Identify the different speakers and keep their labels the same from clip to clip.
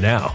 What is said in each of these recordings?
Speaker 1: now.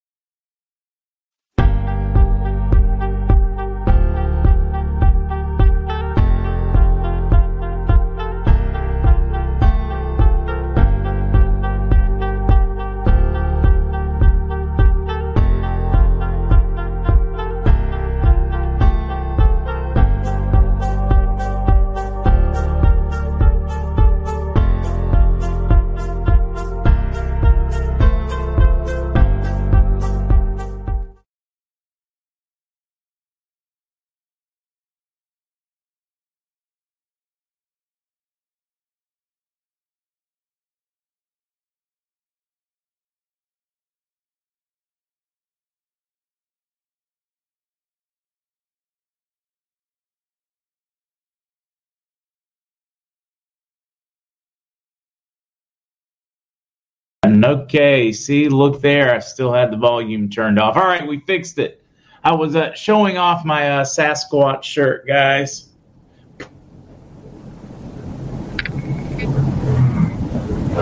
Speaker 2: Okay, see, look there. I still had the volume turned off. All right, we fixed it. I was uh, showing off my uh, Sasquatch shirt, guys.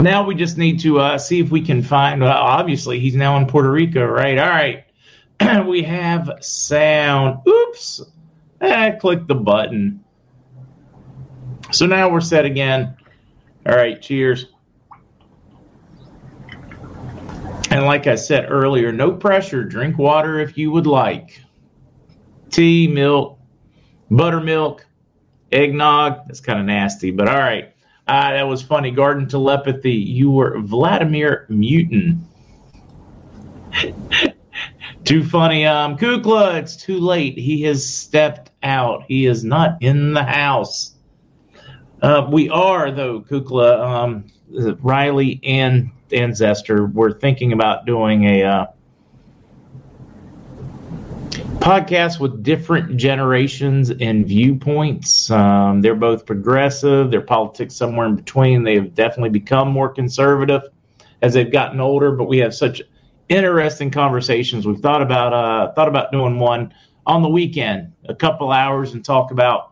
Speaker 2: Now we just need to uh, see if we can find. Well, obviously, he's now in Puerto Rico, right? All right. we have sound. Oops. I clicked the button. So now we're set again. All right, cheers. And like I said earlier, no pressure. Drink water if you would like. Tea, milk, buttermilk, eggnog. That's kind of nasty, but all right. Uh, that was funny. Garden telepathy. You were Vladimir Mutin. too funny. Um, Kukla, it's too late. He has stepped out. He is not in the house. Uh, we are, though, Kukla. Um, Riley and and Zester were thinking about doing a uh, podcast with different generations and viewpoints. Um, they're both progressive. Their politics somewhere in between. They have definitely become more conservative as they've gotten older. But we have such interesting conversations. We've thought about uh, thought about doing one on the weekend, a couple hours, and talk about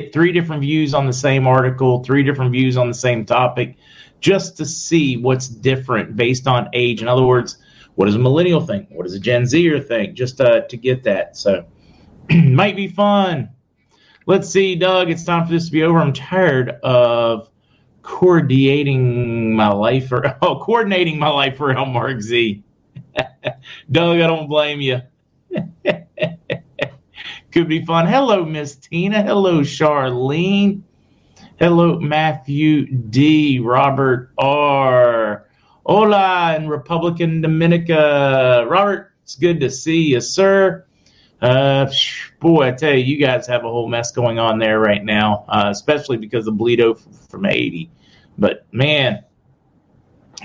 Speaker 2: get three different views on the same article, three different views on the same topic, just to see what's different based on age. In other words, what does a millennial think? What does a Gen Zer think? Just uh, to get that. So, might be fun. Let's see, Doug. It's time for this to be over. I'm tired of coordinating my life for oh, coordinating my life around Mark Z. Doug, I don't blame you. Could be fun. Hello, Miss Tina. Hello, Charlene. Hello, Matthew D. Robert R. Hola in Republican Dominica. Robert, it's good to see you, sir. Uh, boy, I tell you, you guys have a whole mess going on there right now, uh, especially because of Bleedo from 80. But man,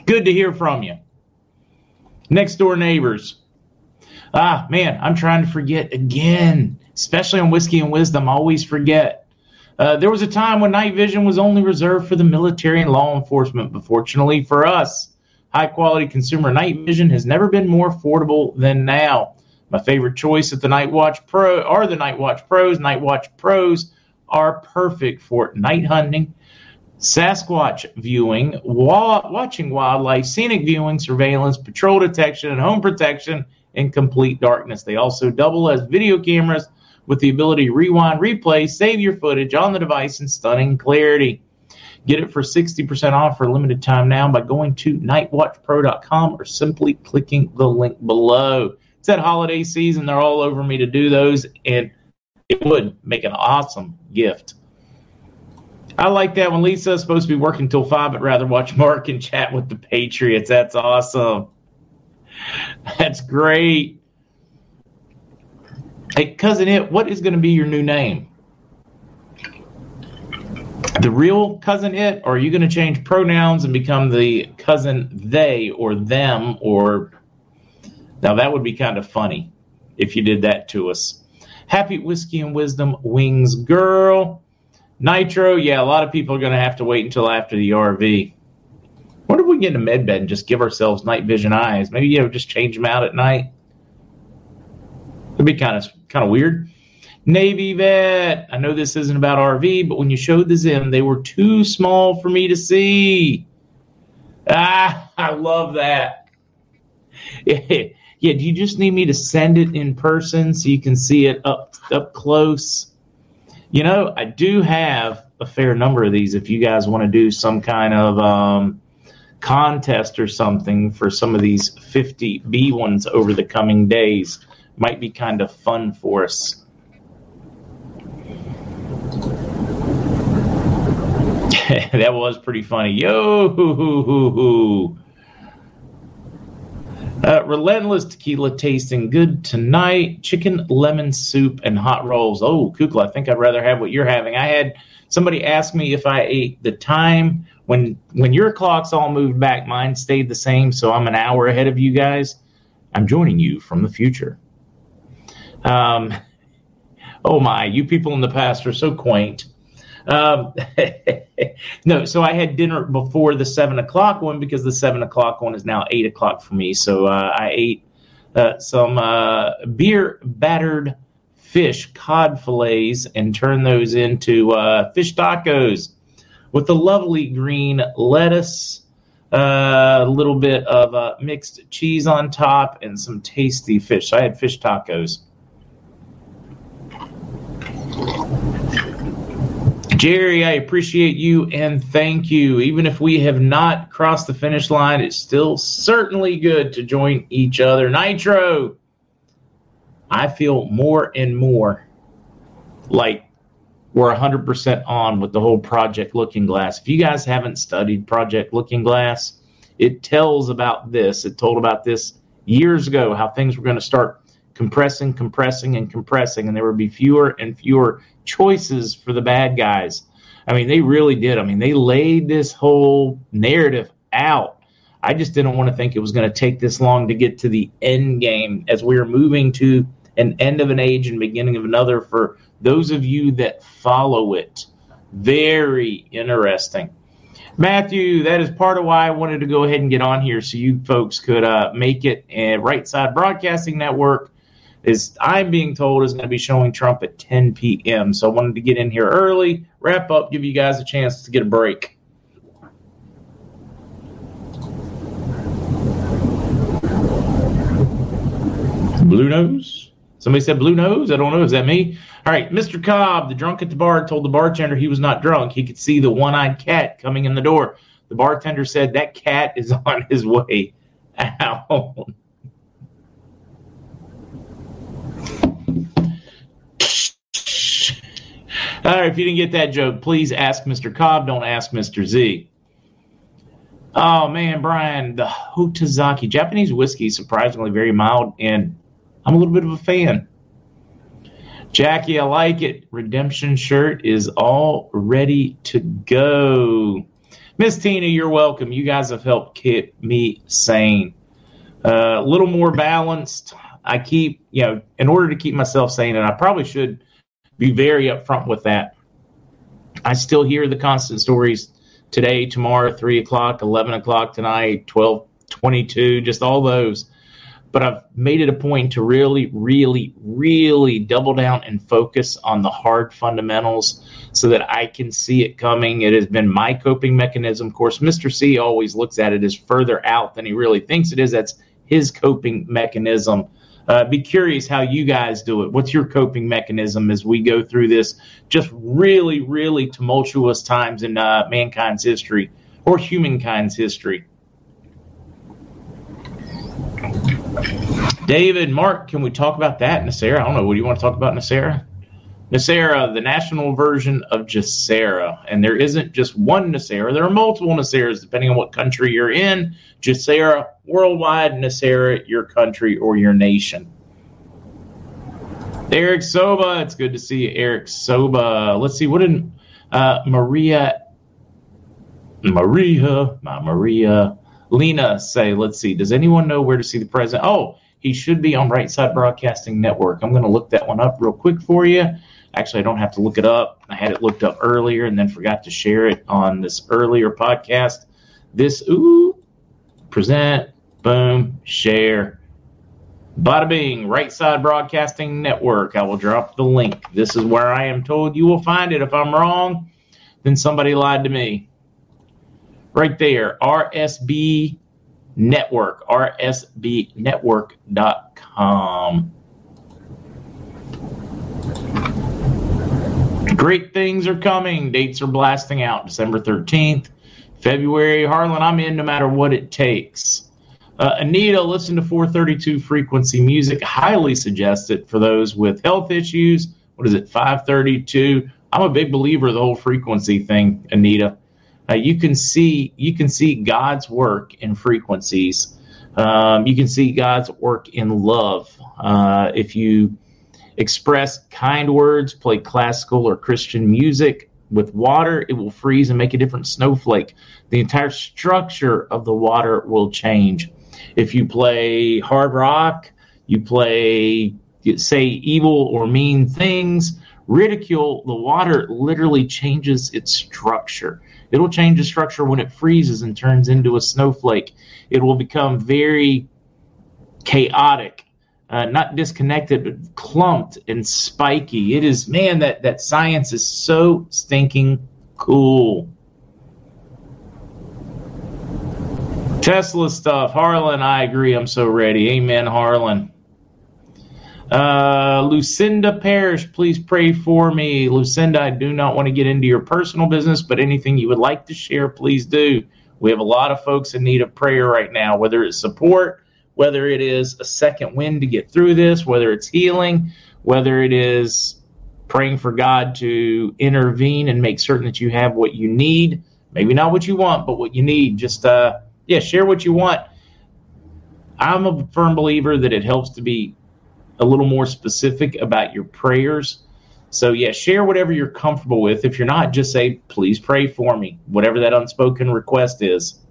Speaker 2: good to hear from you. Next door neighbors. Ah, man, I'm trying to forget again especially on Whiskey and Wisdom, always forget. Uh, there was a time when night vision was only reserved for the military and law enforcement, but fortunately for us, high quality consumer night vision has never been more affordable than now. My favorite choice at the Night Watch Pro are the Night Watch Pros. Night Watch Pros are perfect for night hunting, Sasquatch viewing, wa- watching wildlife, scenic viewing, surveillance, patrol detection, and home protection in complete darkness. They also double as video cameras with the ability to rewind, replay, save your footage on the device in stunning clarity. Get it for 60% off for a limited time now by going to nightwatchpro.com or simply clicking the link below. It's that holiday season. They're all over me to do those, and it would make an awesome gift. I like that when Lisa's supposed to be working till 5, but rather watch Mark and chat with the Patriots. That's awesome. That's great. Hey, cousin it, what is going to be your new name? The real cousin it, or are you going to change pronouns and become the cousin they or them or Now that would be kind of funny if you did that to us. Happy Whiskey and Wisdom Wings Girl. Nitro, yeah, a lot of people are going to have to wait until after the RV. What if we get in a med bed and just give ourselves night vision eyes? Maybe you know, just change them out at night. It'd be kind of kind of weird. Navy vet. I know this isn't about RV, but when you showed the Zim, they were too small for me to see. Ah, I love that. yeah, yeah, do you just need me to send it in person so you can see it up up close? You know, I do have a fair number of these. If you guys want to do some kind of um, contest or something for some of these 50B ones over the coming days, might be kind of fun for us. that was pretty funny. Yo, hoo, hoo, hoo, hoo. Uh, relentless tequila tasting good tonight. Chicken, lemon soup, and hot rolls. Oh, Kukla, I think I'd rather have what you're having. I had somebody ask me if I ate the time when when your clocks all moved back. Mine stayed the same, so I'm an hour ahead of you guys. I'm joining you from the future. Um, oh my, you people in the past are so quaint. Um, no, so I had dinner before the seven o'clock one because the seven o'clock one is now eight o'clock for me. So uh, I ate uh, some uh, beer battered fish cod fillets and turned those into uh, fish tacos with the lovely green lettuce, uh, a little bit of uh, mixed cheese on top, and some tasty fish. So I had fish tacos. Jerry, I appreciate you and thank you. Even if we have not crossed the finish line, it's still certainly good to join each other. Nitro, I feel more and more like we're 100% on with the whole Project Looking Glass. If you guys haven't studied Project Looking Glass, it tells about this. It told about this years ago, how things were going to start compressing, compressing, and compressing, and there would be fewer and fewer choices for the bad guys. I mean, they really did. I mean, they laid this whole narrative out. I just didn't want to think it was going to take this long to get to the end game as we are moving to an end of an age and beginning of another for those of you that follow it. Very interesting. Matthew, that is part of why I wanted to go ahead and get on here so you folks could uh, make it. And Right Side Broadcasting Network is I'm being told is going to be showing Trump at 10 p.m. So I wanted to get in here early, wrap up, give you guys a chance to get a break. Blue nose? Somebody said blue nose? I don't know. Is that me? All right. Mr. Cobb, the drunk at the bar, told the bartender he was not drunk. He could see the one eyed cat coming in the door. The bartender said that cat is on his way out. All right, if you didn't get that joke, please ask Mr. Cobb. Don't ask Mr. Z. Oh man, Brian, the Hatozaki Japanese whiskey is surprisingly very mild, and I'm a little bit of a fan. Jackie, I like it. Redemption shirt is all ready to go. Miss Tina, you're welcome. You guys have helped keep me sane. Uh, a little more balanced. I keep, you know, in order to keep myself sane, and I probably should be very upfront with that. I still hear the constant stories today, tomorrow, three o'clock, eleven o'clock tonight, twelve twenty-two, just all those. But I've made it a point to really, really, really double down and focus on the hard fundamentals so that I can see it coming. It has been my coping mechanism. Of course, Mr. C always looks at it as further out than he really thinks it is. That's his coping mechanism uh, be curious how you guys do it. What's your coping mechanism as we go through this just really, really tumultuous times in uh, mankind's history or humankind's history? David, Mark, can we talk about that, NESARA? I don't know. What do you want to talk about, NESARA? NESARA, the national version of GESARA. And there isn't just one NESARA, there are multiple NESARAs depending on what country you're in. GESARA worldwide, NESARA your country or your nation. Eric Soba, it's good to see you, Eric Soba. Let's see, what did uh, Maria, Maria, my Maria, Lena say? Let's see, does anyone know where to see the president? Oh, he should be on Right Side Broadcasting Network. I'm going to look that one up real quick for you. Actually, I don't have to look it up. I had it looked up earlier and then forgot to share it on this earlier podcast. This, ooh, present, boom, share. Bada bing, Right Side Broadcasting Network. I will drop the link. This is where I am told you will find it. If I'm wrong, then somebody lied to me. Right there, RSB Network, rsbnetwork.com. Great things are coming. Dates are blasting out December 13th, February. Harlan, I'm in no matter what it takes. Uh, Anita, listen to 432 frequency music. Highly suggest it for those with health issues. What is it, 532? I'm a big believer of the whole frequency thing, Anita. Uh, you can see you can see God's work in frequencies. Um, you can see God's work in love. Uh, if you express kind words, play classical or Christian music with water, it will freeze and make a different snowflake. The entire structure of the water will change. If you play hard rock, you play, say, evil or mean things, ridicule, the water literally changes its structure. It'll change the structure when it freezes and turns into a snowflake. It will become very chaotic uh, not disconnected, but clumped and spiky. It is, man, that, that science is so stinking cool. Tesla stuff. Harlan, I agree. I'm so ready. Amen, Harlan. Uh, Lucinda Parrish, please pray for me. Lucinda, I do not want to get into your personal business, but anything you would like to share, please do. We have a lot of folks in need of prayer right now, whether it's support, whether it is a second wind to get through this, whether it's healing, whether it is praying for God to intervene and make certain that you have what you need. Maybe not what you want, but what you need. Just, uh, yeah, share what you want. I'm a firm believer that it helps to be a little more specific about your prayers. So, yeah, share whatever you're comfortable with. If you're not, just say, please pray for me, whatever that unspoken request is.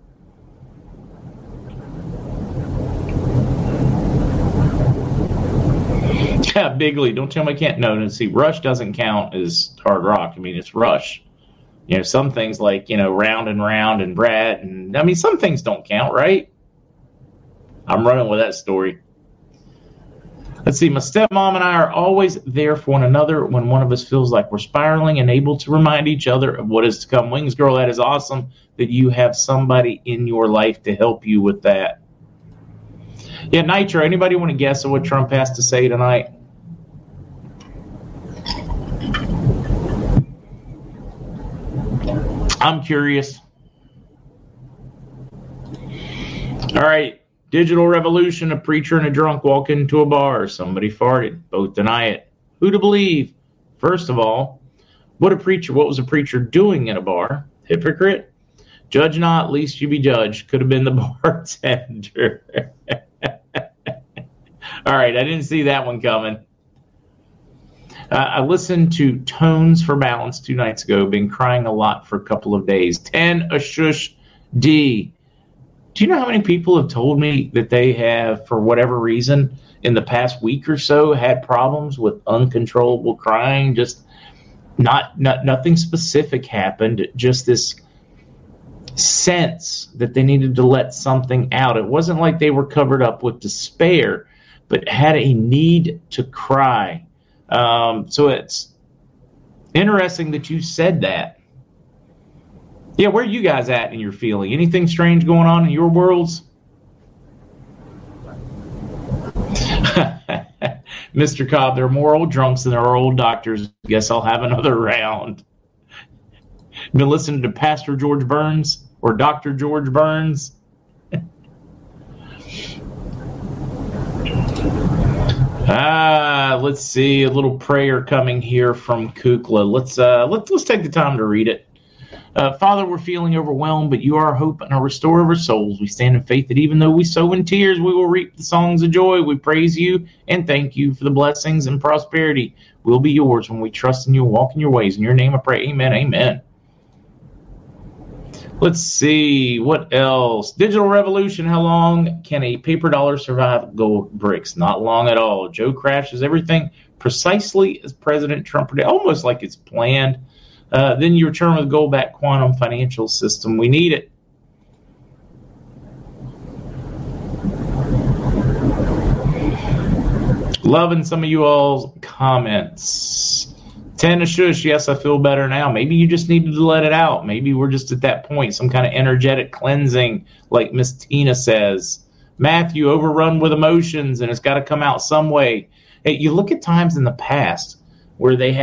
Speaker 2: Yeah, Bigley. Don't tell me I can't. No, see, Rush doesn't count as hard rock. I mean, it's Rush. You know, some things like you know, round and round and Brad, and I mean, some things don't count, right? I'm running with that story. Let's see. My stepmom and I are always there for one another when one of us feels like we're spiraling and able to remind each other of what is to come. Wings girl, that is awesome that you have somebody in your life to help you with that. Yeah, Nitro. Anybody want to guess at what Trump has to say tonight? I'm curious. All right. Digital revolution. A preacher and a drunk walk into a bar. Somebody farted. Both deny it. Who to believe? First of all, what a preacher. What was a preacher doing in a bar? Hypocrite. Judge not, least you be judged. Could have been the bartender. all right. I didn't see that one coming. Uh, I listened to Tones for Balance two nights ago. Been crying a lot for a couple of days. Ten a shush D. Do you know how many people have told me that they have, for whatever reason, in the past week or so, had problems with uncontrollable crying? Just not, not nothing specific happened. Just this sense that they needed to let something out. It wasn't like they were covered up with despair, but had a need to cry um, so it's interesting that you said that. Yeah, where are you guys at in your feeling? Anything strange going on in your worlds? Mr. Cobb, there are more old drunks than there are old doctors. Guess I'll have another round. Been listening to Pastor George Burns or Dr. George Burns? Ah, let's see a little prayer coming here from Kukla. Let's uh, let's let's take the time to read it. Uh, Father, we're feeling overwhelmed, but you are our hope and our restorer of our souls. We stand in faith that even though we sow in tears, we will reap the songs of joy. We praise you and thank you for the blessings and prosperity will be yours when we trust in you and walk in your ways. In your name I pray, amen, amen. Let's see what else. Digital revolution. How long can a paper dollar survive gold bricks? Not long at all. Joe crashes everything precisely as President Trump predicted, almost like it's planned. Uh, then you return with gold back quantum financial system. We need it. Loving some of you all's comments. Tana Shush, yes, I feel better now. Maybe you just needed to let it out. Maybe we're just at that point, some kind of energetic cleansing, like Miss Tina says. Matthew, overrun with emotions, and it's got to come out some way. Hey, you look at times in the past where they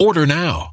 Speaker 3: Order now.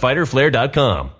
Speaker 1: www.fighterflare.com.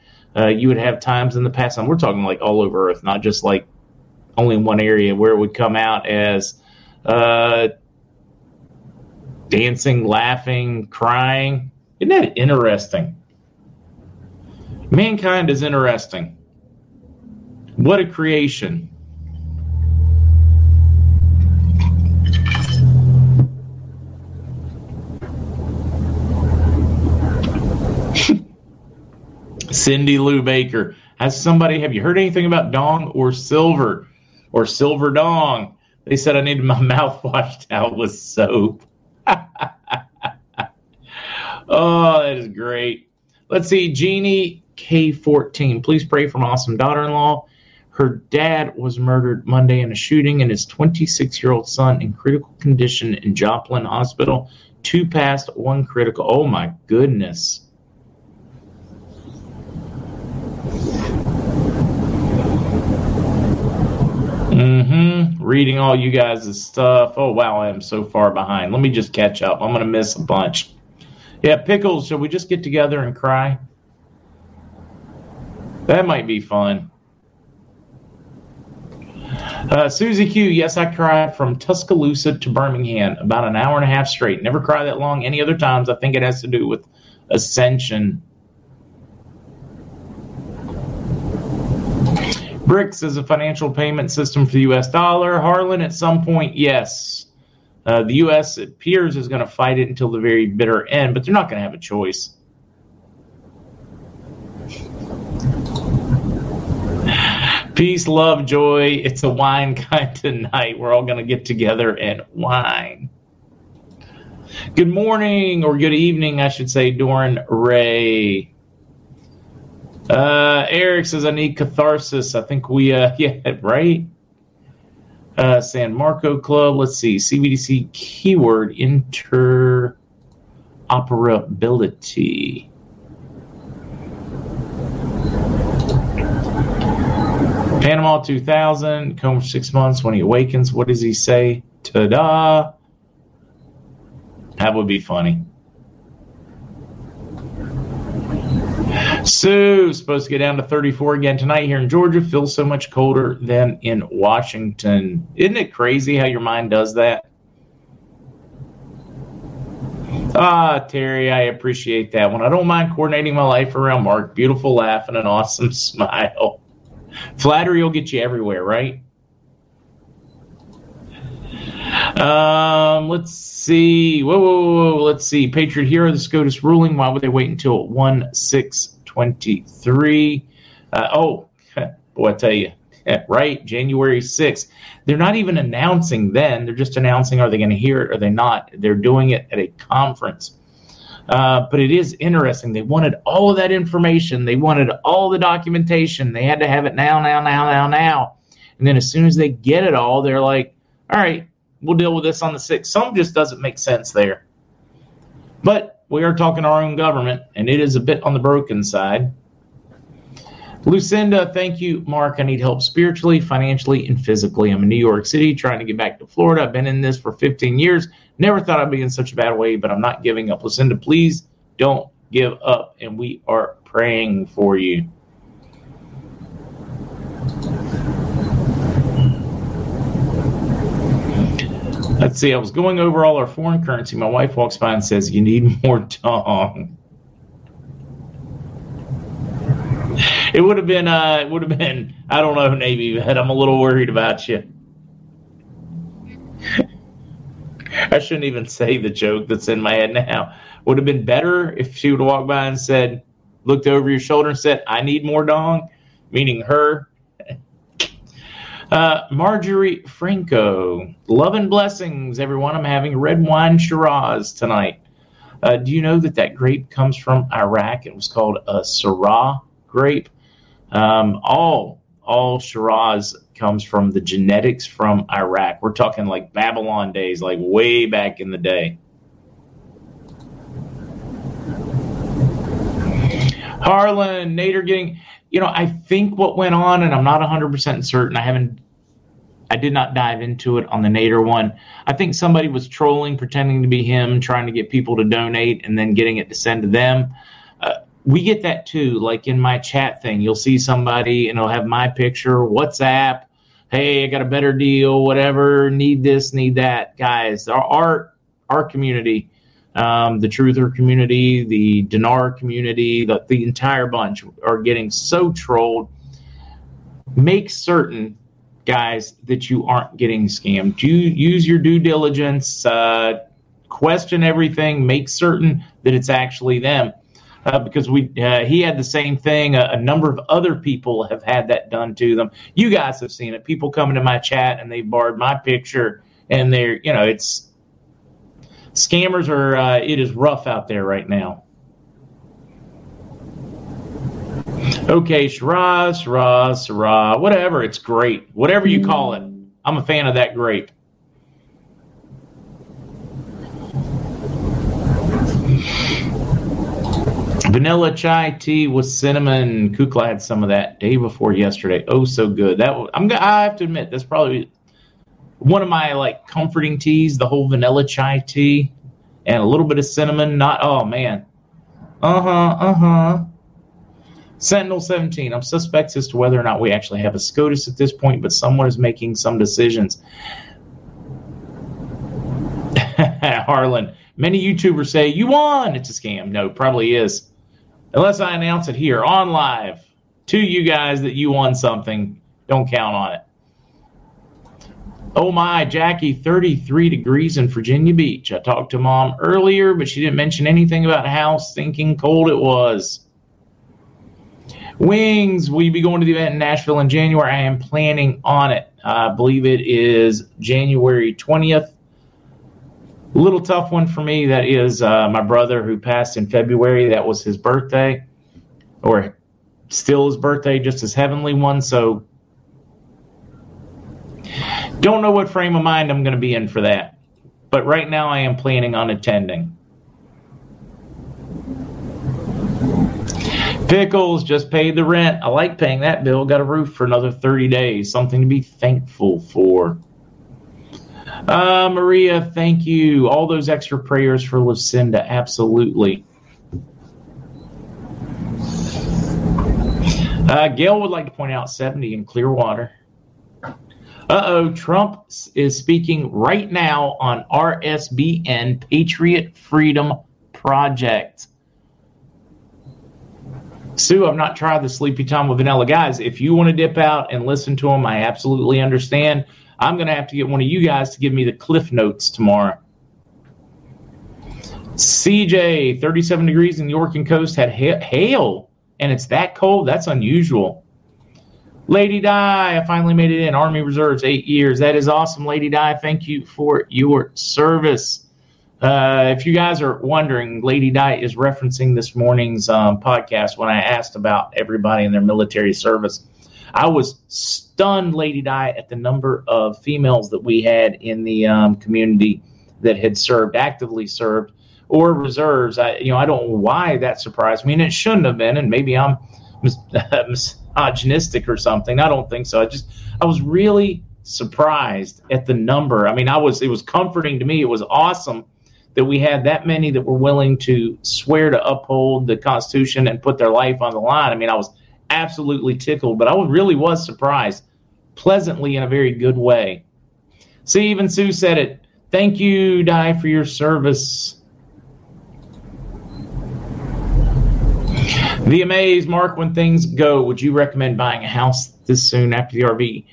Speaker 2: Uh, you would have times in the past, and we're talking like all over Earth, not just like only in one area, where it would come out as uh, dancing, laughing, crying. Isn't that interesting? Mankind is interesting. What a creation. Cindy Lou Baker. Has somebody, have you heard anything about dong or silver or silver dong? They said I needed my mouth washed out with soap. oh, that is great. Let's see, Jeannie K14. Please pray for my awesome daughter in law. Her dad was murdered Monday in a shooting, and his 26 year old son in critical condition in Joplin Hospital. Two passed, one critical. Oh my goodness. Mm-hmm. reading all you guys' stuff. Oh wow, I am so far behind. Let me just catch up. I'm gonna miss a bunch. Yeah, pickles. Shall we just get together and cry? That might be fun. Uh, Susie Q, yes, I cried from Tuscaloosa to Birmingham, about an hour and a half straight. Never cry that long any other times. I think it has to do with ascension. BRICS is a financial payment system for the U.S. dollar. Harlan, at some point, yes. Uh, the U.S. appears is going to fight it until the very bitter end, but they're not going to have a choice. Peace, love, joy. It's a wine kind of night. We're all going to get together and wine. Good morning, or good evening, I should say, Doran Ray. Uh, Eric says, I need catharsis. I think we, uh, yeah, right? Uh, San Marco Club. Let's see. CBDC keyword interoperability. Panama 2000, Comb for six months when he awakens. What does he say? Ta da! That would be funny. Sue, supposed to get down to 34 again tonight here in Georgia. Feels so much colder than in Washington. Isn't it crazy how your mind does that? Ah, Terry, I appreciate that one. I don't mind coordinating my life around Mark. Beautiful laugh and an awesome smile. Flattery will get you everywhere, right? Um, let's see. Whoa, whoa, whoa, Let's see. Patriot Hero, the SCOTUS ruling. Why would they wait until 1 6 23? Uh, oh, boy, I tell you. right? January 6th. They're not even announcing then. They're just announcing are they going to hear it are they not? They're doing it at a conference. Uh, but it is interesting. They wanted all of that information. They wanted all the documentation. They had to have it now, now, now, now, now. And then as soon as they get it all, they're like, all right, we'll deal with this on the 6th. Some just doesn't make sense there. But we are talking our own government, and it is a bit on the broken side. Lucinda, thank you, Mark. I need help spiritually, financially, and physically. I'm in New York City trying to get back to Florida. I've been in this for 15 years. Never thought I'd be in such a bad way, but I'm not giving up. Lucinda, please don't give up, and we are praying for you. Let's see. I was going over all our foreign currency. My wife walks by and says, "You need more dong." it would have been uh it would have been I don't know Navy but I'm a little worried about you. I shouldn't even say the joke that's in my head now. Would have been better if she would have walked by and said, looked over your shoulder and said, I need more dong, meaning her. Uh, Marjorie Franco, love and blessings, everyone. I'm having red wine Shiraz tonight. Uh, do you know that that grape comes from Iraq? It was called a Syrah grape. Um, all all Shiraz comes from the genetics from Iraq. We're talking like Babylon days, like way back in the day. Harlan, Nader getting, you know, I think what went on, and I'm not 100% certain. I haven't, I did not dive into it on the Nader one. I think somebody was trolling, pretending to be him, trying to get people to donate, and then getting it to send to them uh, we get that too. Like in my chat thing, you'll see somebody and it'll have my picture, WhatsApp. Hey, I got a better deal, whatever. Need this, need that, guys. Our our, our community, um, the Truther community, the Dinar community, the, the entire bunch are getting so trolled. Make certain, guys, that you aren't getting scammed. Do use your due diligence. Uh, question everything. Make certain that it's actually them uh, because we uh, he had the same thing. A, a, number of other people have had that done to them. You guys have seen it. People come into my chat and they barred my picture, and they're you know it's scammers are. Uh, it is rough out there right now. Okay, Shiraz, Shiraz, Shiraz, whatever. It's great. Whatever you call it. I'm a fan of that grape. Vanilla chai tea with cinnamon. Kukla had some of that day before yesterday. Oh, so good. That I'm. I have to admit, that's probably one of my like comforting teas, the whole vanilla chai tea, and a little bit of cinnamon. Not oh man, uh huh, uh huh. Sentinel 17. I'm suspect as to whether or not we actually have a SCOTUS at this point, but someone is making some decisions. Harlan, many YouTubers say, You won! It's a scam. No, probably is. Unless I announce it here on live to you guys that you won something, don't count on it. Oh my, Jackie, 33 degrees in Virginia Beach. I talked to mom earlier, but she didn't mention anything about how stinking cold it was. Wings, will you be going to the event in Nashville in January? I am planning on it. I believe it is January 20th. A little tough one for me. That is uh, my brother who passed in February. That was his birthday, or still his birthday, just his heavenly one. So don't know what frame of mind I'm going to be in for that. But right now I am planning on attending. Pickles just paid the rent. I like paying that bill. Got a roof for another 30 days. Something to be thankful for. Uh, Maria, thank you. All those extra prayers for Lucinda. Absolutely. Uh, Gail would like to point out 70 in Clearwater. Uh oh, Trump is speaking right now on RSBN Patriot Freedom Project. Sue, I've not tried the Sleepy Time with Vanilla. Guys, if you want to dip out and listen to them, I absolutely understand. I'm going to have to get one of you guys to give me the cliff notes tomorrow. CJ, 37 degrees in the Oregon coast, had hail, and it's that cold. That's unusual. Lady Di, I finally made it in. Army Reserves, eight years. That is awesome, Lady Di. Thank you for your service. Uh, if you guys are wondering, Lady Di is referencing this morning's um, podcast when I asked about everybody in their military service. I was stunned, Lady Di, at the number of females that we had in the um, community that had served, actively served, or reserves. I, you know, I don't know why that surprised me, and it shouldn't have been. And maybe I'm misogynistic or something. I don't think so. I just I was really surprised at the number. I mean, I was it was comforting to me. It was awesome that we had that many that were willing to swear to uphold the Constitution and put their life on the line. I mean, I was absolutely tickled, but I really was surprised, pleasantly in a very good way. See, even Sue said it. Thank you, Di, for your service. The Amaze, Mark, when things go, would you recommend buying a house this soon after the RV?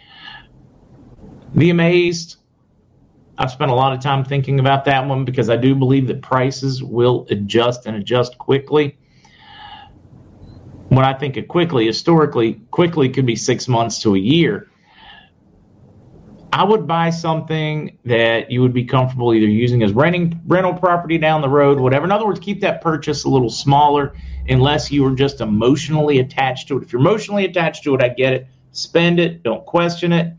Speaker 2: The Amazed, I've spent a lot of time thinking about that one because I do believe that prices will adjust and adjust quickly. When I think of quickly, historically, quickly could be six months to a year. I would buy something that you would be comfortable either using as renting rental property down the road, whatever. In other words, keep that purchase a little smaller unless you are just emotionally attached to it. If you're emotionally attached to it, I get it. Spend it, don't question it.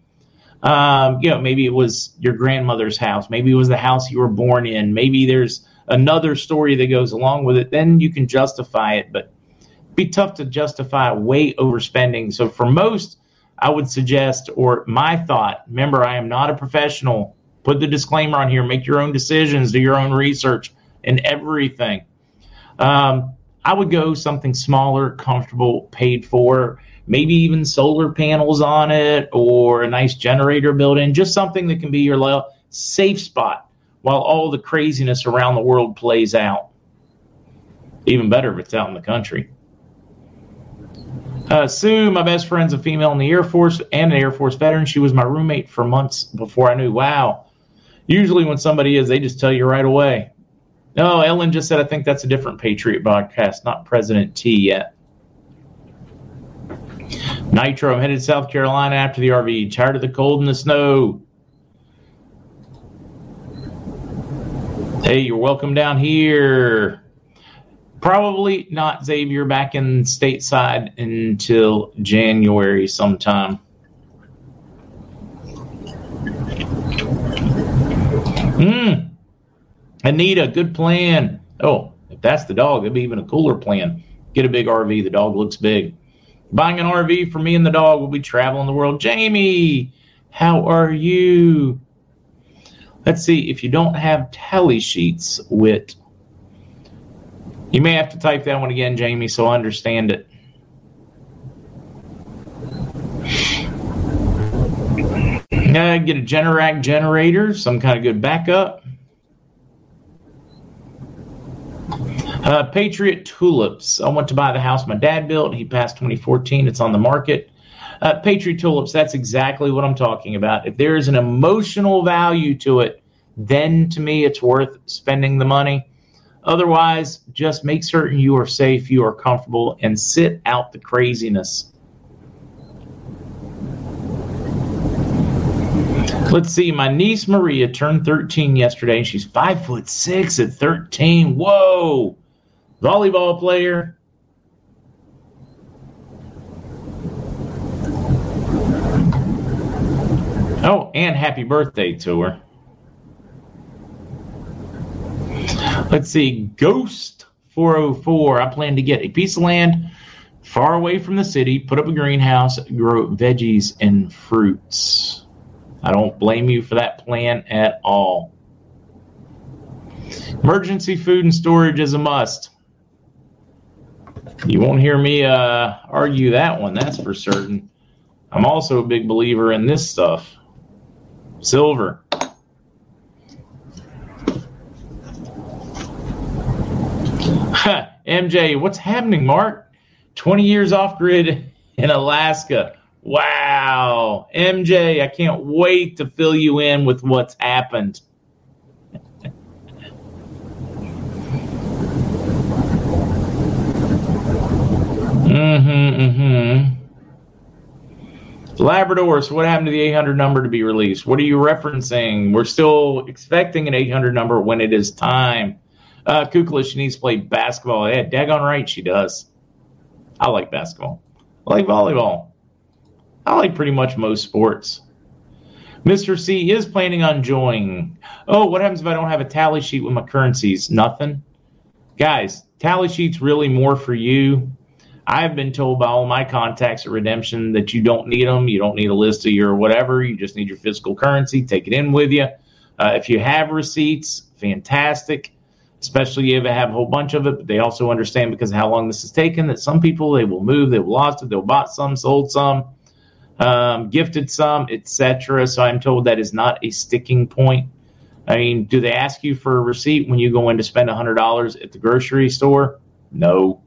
Speaker 2: Um, you know, maybe it was your grandmother's house, maybe it was the house you were born in, maybe there's another story that goes along with it. Then you can justify it, but be tough to justify way overspending. So for most I would suggest, or my thought, remember, I am not a professional. Put the disclaimer on here. Make your own decisions, do your own research, and everything. Um, I would go something smaller, comfortable, paid for, maybe even solar panels on it, or a nice generator built in. Just something that can be your safe spot while all the craziness around the world plays out. Even better if it's out in the country. Uh, Sue, my best friend's a female in the Air Force and an Air Force veteran. She was my roommate for months before I knew. Wow. Usually, when somebody is, they just tell you right away. No, Ellen just said, I think that's a different Patriot broadcast, not President T yet. Nitro, I'm headed to South Carolina after the RV. Tired of the cold and the snow. Hey, you're welcome down here. Probably not Xavier back in stateside until January sometime. Hmm. Anita, good plan. Oh, if that's the dog, it'd be even a cooler plan. Get a big RV. The dog looks big. Buying an RV for me and the dog. We'll be traveling the world. Jamie, how are you? Let's see if you don't have tally sheets with. You may have to type that one again, Jamie, so I understand it. Uh, get a Generac generator, some kind of good backup. Uh, Patriot Tulips. I went to buy the house my dad built. He passed 2014. It's on the market. Uh, Patriot Tulips, that's exactly what I'm talking about. If there is an emotional value to it, then to me it's worth spending the money. Otherwise, just make certain you are safe, you are comfortable, and sit out the craziness. Let's see. My niece Maria turned 13 yesterday, and she's five foot six at 13. Whoa! Volleyball player. Oh, and happy birthday to her. Let's see. Ghost 404. I plan to get a piece of land far away from the city, put up a greenhouse, grow veggies and fruits. I don't blame you for that plan at all. Emergency food and storage is a must. You won't hear me uh, argue that one, that's for certain. I'm also a big believer in this stuff silver. MJ, what's happening, Mark? 20 years off grid in Alaska. Wow. MJ, I can't wait to fill you in with what's happened. mm-hmm, mm-hmm. Labrador, so what happened to the 800 number to be released? What are you referencing? We're still expecting an 800 number when it is time. Uh, Kukla, she needs to play basketball. Yeah, daggone right she does. I like basketball. I like volleyball. I like pretty much most sports. Mr. C is planning on joining. Oh, what happens if I don't have a tally sheet with my currencies? Nothing. Guys, tally sheet's really more for you. I've been told by all my contacts at Redemption that you don't need them. You don't need a list of your whatever. You just need your physical currency. Take it in with you. Uh, if you have receipts, fantastic. Especially if they have a whole bunch of it. But they also understand because of how long this has taken that some people they will move, they will lost it, they'll bought some, sold some um, gifted some, etc. So I'm told that is not a sticking point. I mean, do they ask you for a receipt when you go in to spend $100 at the grocery store? No.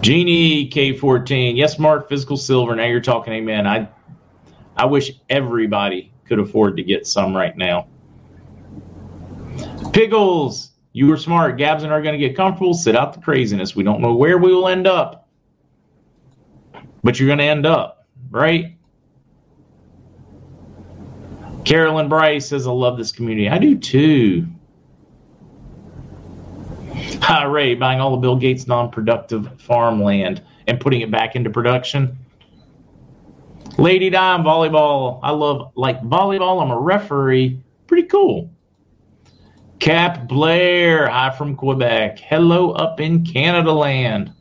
Speaker 2: Genie K14. Yes, Mark, physical silver. Now you're talking, amen. I I wish everybody could afford to get some right now. Pickles, you were smart. Gabs and I are going to get comfortable, sit out the craziness. We don't know where we will end up but you're going to end up, right? Carolyn Bryce says, I love this community. I do too. Hi, Ray, buying all the Bill Gates non productive farmland and putting it back into production. Lady Dime volleyball. I love like volleyball. I'm a referee. Pretty cool. Cap Blair, hi from Quebec. Hello up in Canada land.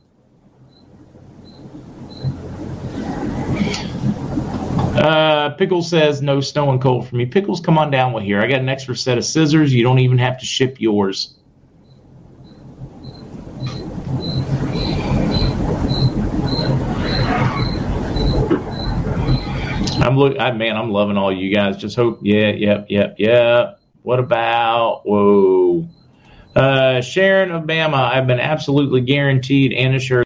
Speaker 2: Uh, Pickles says no snow and cold for me. Pickles, come on down with here. I got an extra set of scissors. You don't even have to ship yours. I'm look, I, man, I'm loving all you guys. Just hope, yeah, yep, yep, yep. What about whoa, uh, Sharon of Bama? I've been absolutely guaranteed and assured.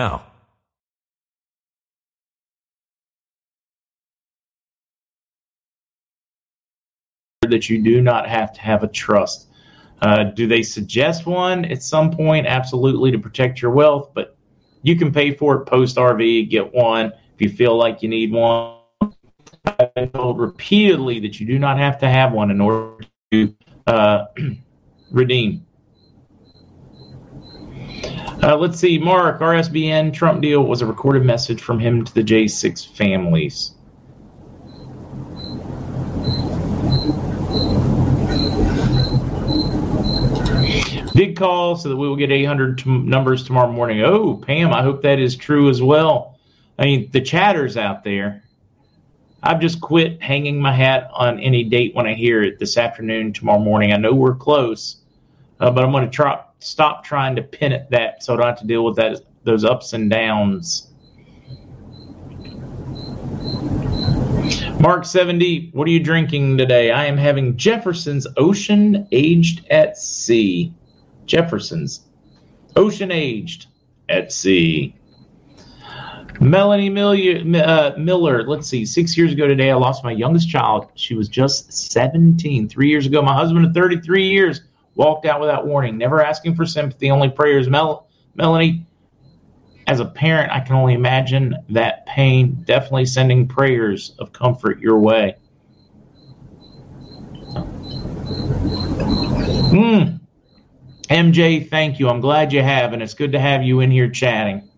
Speaker 1: now.
Speaker 2: That you do not have to have a trust. Uh, do they suggest one at some point? Absolutely, to protect your wealth, but you can pay for it post RV, get one if you feel like you need one. I've been told repeatedly that you do not have to have one in order to uh, redeem. Uh, let's see, Mark, RSBN Trump deal was a recorded message from him to the J6 families. Big call so that we will get 800 t- numbers tomorrow morning. Oh, Pam, I hope that is true as well. I mean, the chatters out there. I've just quit hanging my hat on any date when I hear it this afternoon, tomorrow morning. I know we're close, uh, but I'm going to try stop trying to pin it that so I don't have to deal with that those ups and downs. Mark 70, what are you drinking today? I am having Jefferson's Ocean Aged at Sea. Jefferson's Ocean Aged at Sea. Melanie uh, Miller, let's see, six years ago today, I lost my youngest child. She was just 17. Three years ago, my husband of 33 years walked out without warning, never asking for sympathy, only prayers. Mel- Melanie, as a parent, I can only imagine that pain. Definitely sending prayers of comfort your way. Hmm. MJ, thank you. I'm glad you have, and it's good to have you in here chatting.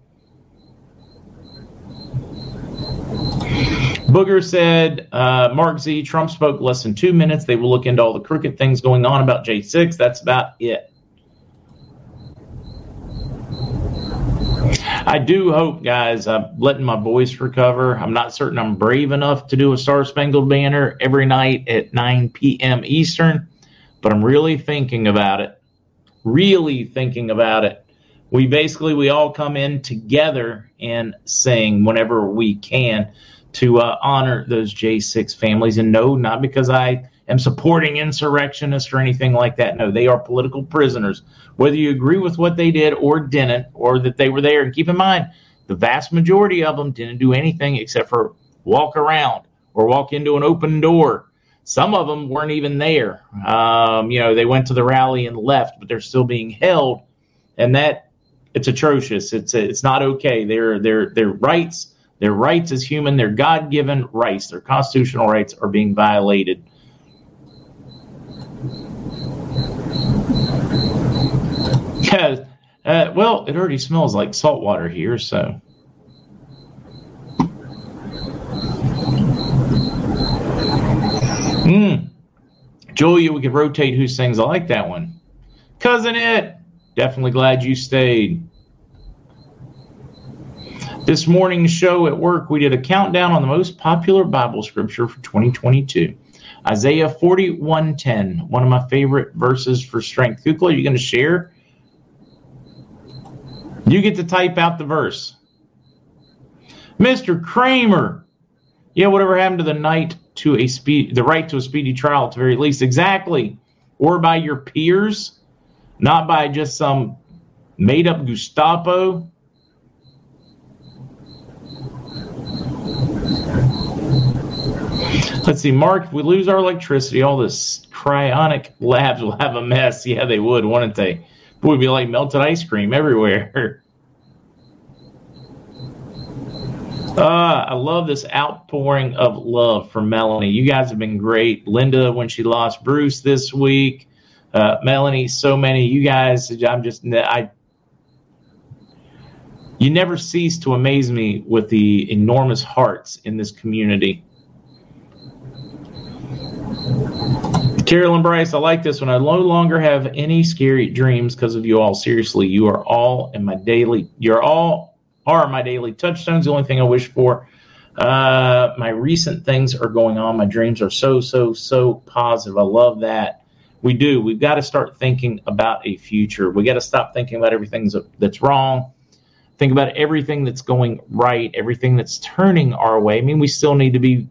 Speaker 2: Booger said, uh, Mark Z, Trump spoke less than two minutes. They will look into all the crooked things going on about J6. That's about it. I do hope, guys, I'm letting my voice recover. I'm not certain I'm brave enough to do a Star Spangled Banner every night at 9 p.m. Eastern, but I'm really thinking about it. Really thinking about it. We basically we all come in together and sing whenever we can to uh, honor those J6 families. And no, not because I am supporting insurrectionists or anything like that. No, they are political prisoners. Whether you agree with what they did or didn't, or that they were there. And keep in mind, the vast majority of them didn't do anything except for walk around or walk into an open door. Some of them weren't even there. Um, you know, they went to the rally and left, but they're still being held, and that it's atrocious. It's it's not okay. Their their their rights their rights as human, their God given rights, their constitutional rights are being violated. Yeah, uh, well, it already smells like salt water here, so. Hmm. Julia, we could rotate who sings. I like that one. Cousin It, definitely glad you stayed. This morning's show at work, we did a countdown on the most popular Bible scripture for 2022. Isaiah 41:10, one of my favorite verses for strength. Kukla, are you going to share? You get to type out the verse. Mr. Kramer. Yeah, whatever happened to the night to a speed the right to a speedy trial at the very least. Exactly. Or by your peers, not by just some made up Gestapo Let's see, Mark, if we lose our electricity, all this cryonic labs will have a mess. Yeah, they would, wouldn't they? It would be like melted ice cream everywhere. Uh, I love this outpouring of love from Melanie. You guys have been great. Linda, when she lost Bruce this week, uh, Melanie, so many. You guys, I'm just, I, you never cease to amaze me with the enormous hearts in this community. Carolyn Bryce, I like this one. I no longer have any scary dreams because of you all. Seriously, you are all in my daily. You're all are my daily touchstones. The only thing I wish for. Uh, my recent things are going on. My dreams are so so so positive. I love that. We do. We've got to start thinking about a future. We got to stop thinking about everything that's wrong. Think about everything that's going right, everything that's turning our way. I mean, we still need to be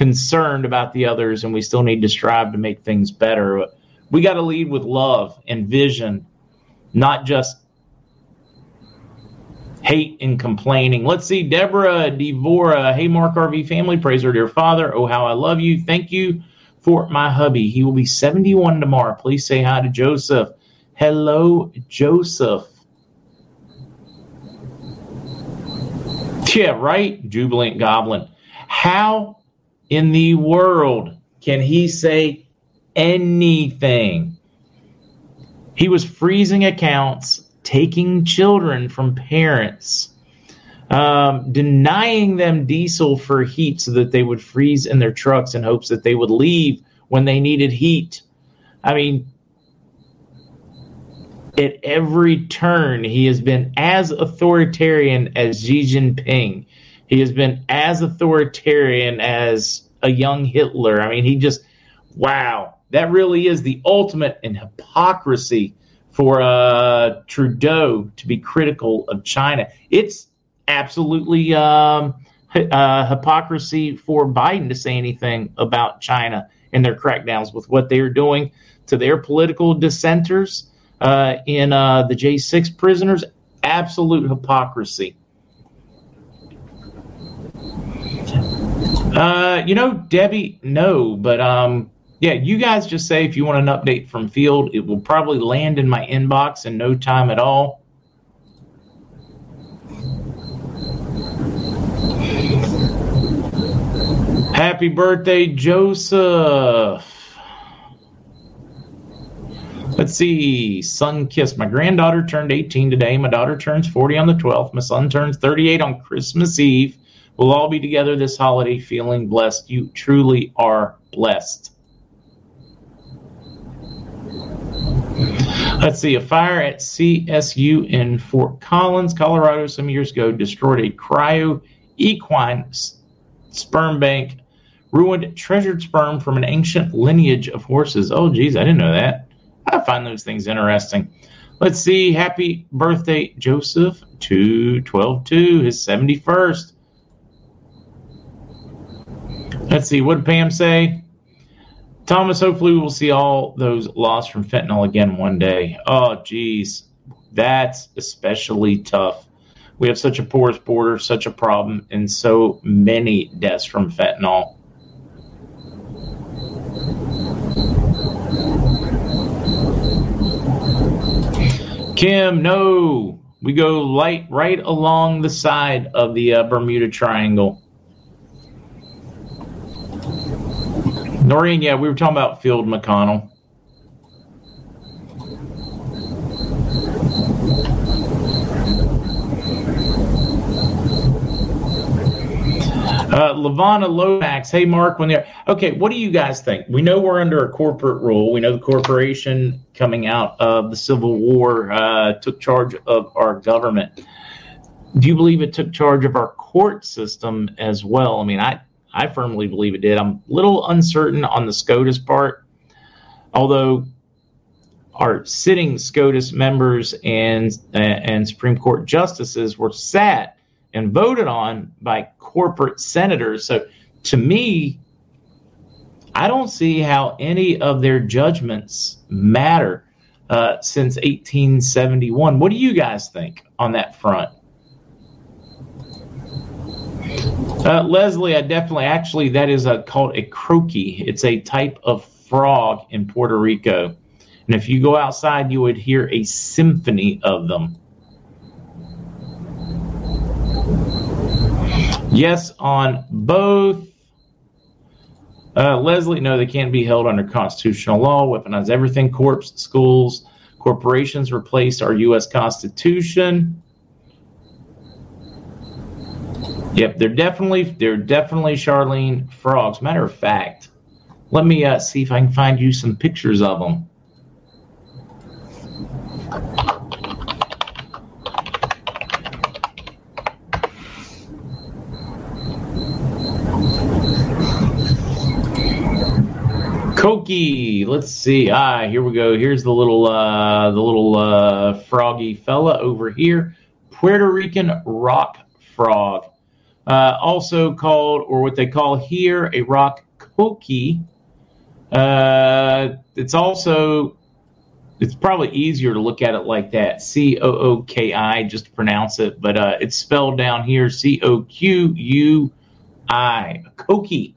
Speaker 2: concerned about the others and we still need to strive to make things better. We got to lead with love and vision, not just hate and complaining. Let's see, Deborah Devora. Hey, Mark RV family, praise our dear father. Oh, how I love you. Thank you for my hubby. He will be 71 tomorrow. Please say hi to Joseph. Hello, Joseph. Yeah, right, Jubilant Goblin. How in the world can he say anything? He was freezing accounts, taking children from parents, um, denying them diesel for heat so that they would freeze in their trucks in hopes that they would leave when they needed heat. I mean, at every turn, he has been as authoritarian as Xi Jinping. He has been as authoritarian as a young Hitler. I mean, he just, wow, that really is the ultimate in hypocrisy for uh, Trudeau to be critical of China. It's absolutely um, uh, hypocrisy for Biden to say anything about China and their crackdowns with what they are doing to their political dissenters uh, in uh, the J6 prisoners. Absolute hypocrisy. Uh, you know, Debbie, no, but um, yeah, you guys just say if you want an update from field, it will probably land in my inbox in no time at all. Happy birthday, Joseph. Let's see. Sun Kiss. My granddaughter turned 18 today. My daughter turns 40 on the 12th. My son turns 38 on Christmas Eve. We'll all be together this holiday feeling blessed. You truly are blessed. Let's see. A fire at CSU in Fort Collins, Colorado, some years ago destroyed a cryo equine sperm bank, ruined treasured sperm from an ancient lineage of horses. Oh, geez, I didn't know that. I find those things interesting. Let's see. Happy birthday, Joseph, 212 2, his 71st. Let's see. What did Pam say? Thomas, hopefully we will see all those lost from fentanyl again one day. Oh, geez. That's especially tough. We have such a porous border, such a problem, and so many deaths from fentanyl. Kim, no. We go light right along the side of the uh, Bermuda Triangle. Noreen, yeah, we were talking about Field McConnell. Uh, Lavana Lomax, hey Mark, when they're okay, what do you guys think? We know we're under a corporate rule. We know the corporation coming out of the Civil War uh, took charge of our government. Do you believe it took charge of our court system as well? I mean, I I firmly believe it did. I'm a little uncertain on the SCOTUS part, although our sitting SCOTUS members and and Supreme Court justices were sat and voted on by corporate senators. So to me, I don't see how any of their judgments matter uh, since 1871. What do you guys think on that front? Uh, Leslie, I definitely actually that is a, called a croaky. It's a type of frog in Puerto Rico, and if you go outside, you would hear a symphony of them. Yes, on both. Uh, Leslie, no, they can't be held under constitutional law. Weaponize everything. Corps, schools, corporations replaced our U.S. Constitution. Yep, they're definitely they're definitely Charlene frogs. Matter of fact, let me uh, see if I can find you some pictures of them. Coqui, let's see. Ah, here we go. Here's the little uh, the little uh, froggy fella over here. Puerto Rican rock frog uh, also called, or what they call here, a rock coqui. Uh, it's also, it's probably easier to look at it like that, C O O K I, just to pronounce it, but uh, it's spelled down here, C O Q U I, coqui.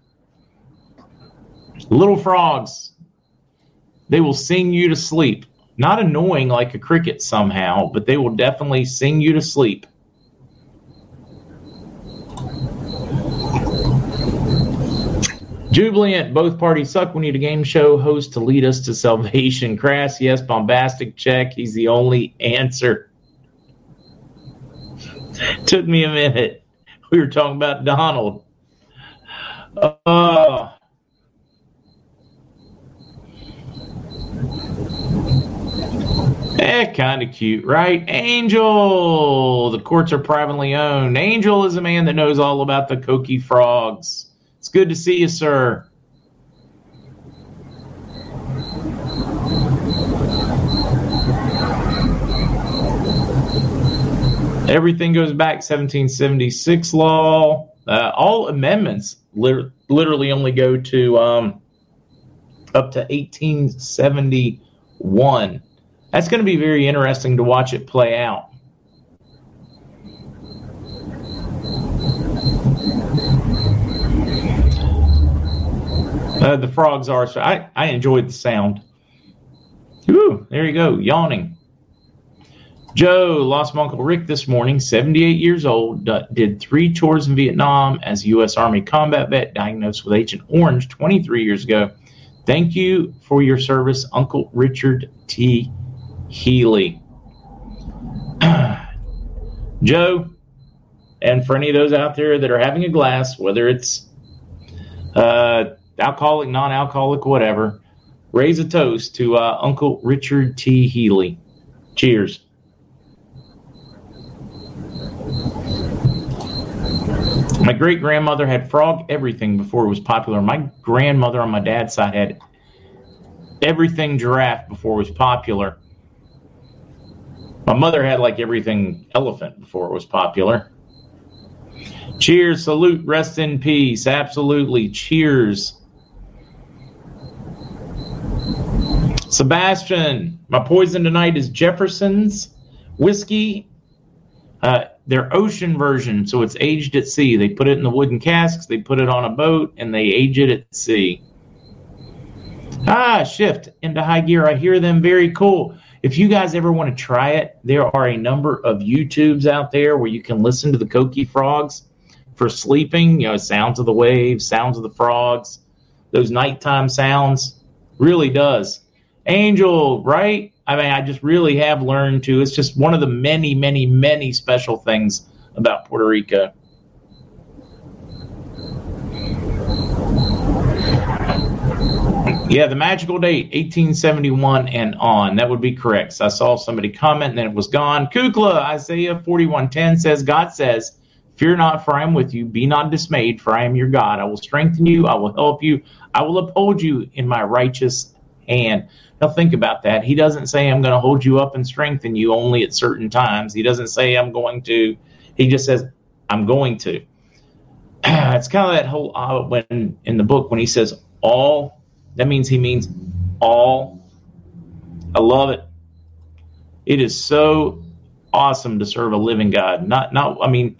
Speaker 2: Little frogs, they will sing you to sleep. Not annoying like a cricket somehow, but they will definitely sing you to sleep. Jubilant, both parties suck. We need a game show host to lead us to salvation. Crass, yes. Bombastic, check. He's the only answer. Took me a minute. We were talking about Donald. Oh. Eh, kind of cute, right? Angel! The courts are privately owned. Angel is a man that knows all about the Coqui frogs. Good to see you, sir. Everything goes back 1776 law. Uh, all amendments literally only go to um, up to 1871. That's going to be very interesting to watch it play out. Uh, the frogs are. So I, I enjoyed the sound. Ooh, there you go, yawning. Joe lost my Uncle Rick this morning, 78 years old, did three tours in Vietnam as U.S. Army combat vet, diagnosed with Agent Orange 23 years ago. Thank you for your service, Uncle Richard T. Healy. Joe, and for any of those out there that are having a glass, whether it's uh, alcoholic, non alcoholic, whatever, raise a toast to uh, Uncle Richard T. Healy. Cheers. My great grandmother had frog everything before it was popular. My grandmother on my dad's side had everything giraffe before it was popular. My mother had like everything elephant before it was popular. Cheers, salute, rest in peace. Absolutely. Cheers. Sebastian, my poison tonight is Jefferson's whiskey uh, their ocean version, so it's aged at sea. They put it in the wooden casks, they put it on a boat, and they age it at sea. Ah, shift into high gear. I hear them very cool. If you guys ever want to try it, there are a number of YouTubes out there where you can listen to the Coqui frogs for sleeping. You know, sounds of the waves, sounds of the frogs, those nighttime sounds. Really does. Angel, right? I mean, I just really have learned to. It's just one of the many, many, many special things about Puerto Rico. Yeah, the magical date, 1871 and on. That would be correct. So I saw somebody comment and then it was gone. Kukla, Isaiah 41:10 says, God says, Fear not, for I am with you. Be not dismayed, for I am your God. I will strengthen you. I will help you. I will uphold you in my righteous hand. Now think about that. He doesn't say I'm going to hold you up and strengthen you only at certain times. He doesn't say I'm going to. He just says I'm going to. it's kind of that whole uh, when in the book when he says all, that means he means all. I love it. It is so awesome to serve a living God. Not not I mean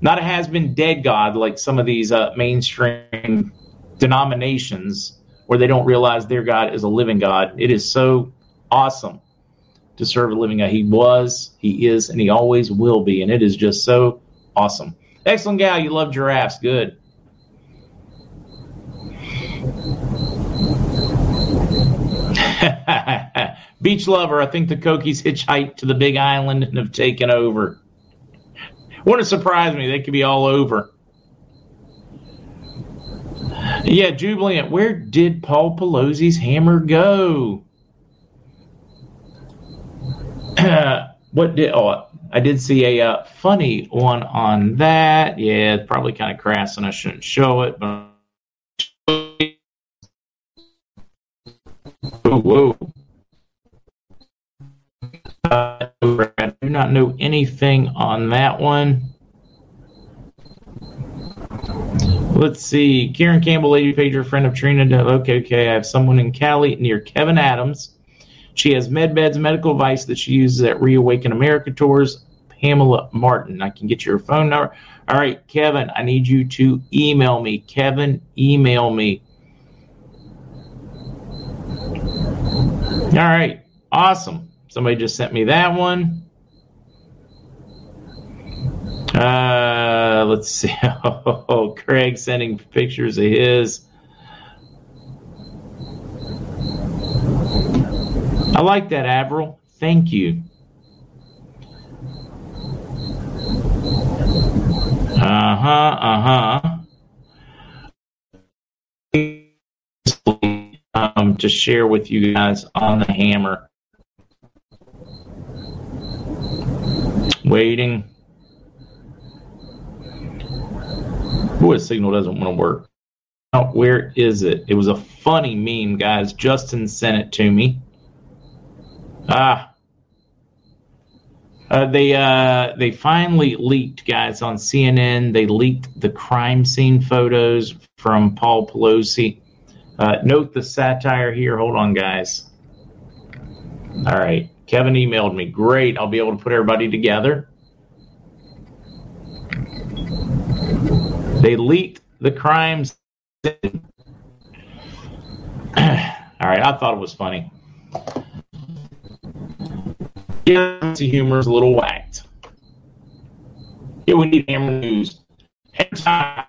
Speaker 2: not a has been dead God like some of these uh, mainstream denominations where they don't realize their God is a living God. It is so awesome to serve a living God. He was, he is, and he always will be. And it is just so awesome. Excellent gal. You love giraffes. Good. Beach lover, I think the Coquis hitchhiked to the big island and have taken over. Wouldn't surprise me. They could be all over. Yeah, Jubilant, where did Paul Pelosi's hammer go? what did oh I did see a uh, funny one on that. Yeah, it's probably kind of crass and I shouldn't show it, but oh, whoa. Uh, I do not know anything on that one. Let's see. Karen Campbell, lady pager, friend of Trina. Okay, okay. I have someone in Cali near Kevin Adams. She has MedBeds medical advice that she uses at Reawaken America tours. Pamela Martin. I can get your phone number. All right, Kevin, I need you to email me. Kevin, email me. All right, awesome. Somebody just sent me that one. Uh, let's see. Oh, Craig sending pictures of his. I like that, Avril. Thank you. Uh huh. Uh huh. Um, to share with you guys on the hammer. Waiting. Boy, signal doesn't want to work. Oh, where is it? It was a funny meme, guys. Justin sent it to me. Ah. Uh, they uh, they finally leaked, guys, on CNN. They leaked the crime scene photos from Paul Pelosi. Uh, note the satire here. Hold on, guys. All right. Kevin emailed me. Great. I'll be able to put everybody together. They leaked the crimes. All right. I thought it was funny. Yeah, the humor is a little whacked. Yeah, we need hammer news. Time.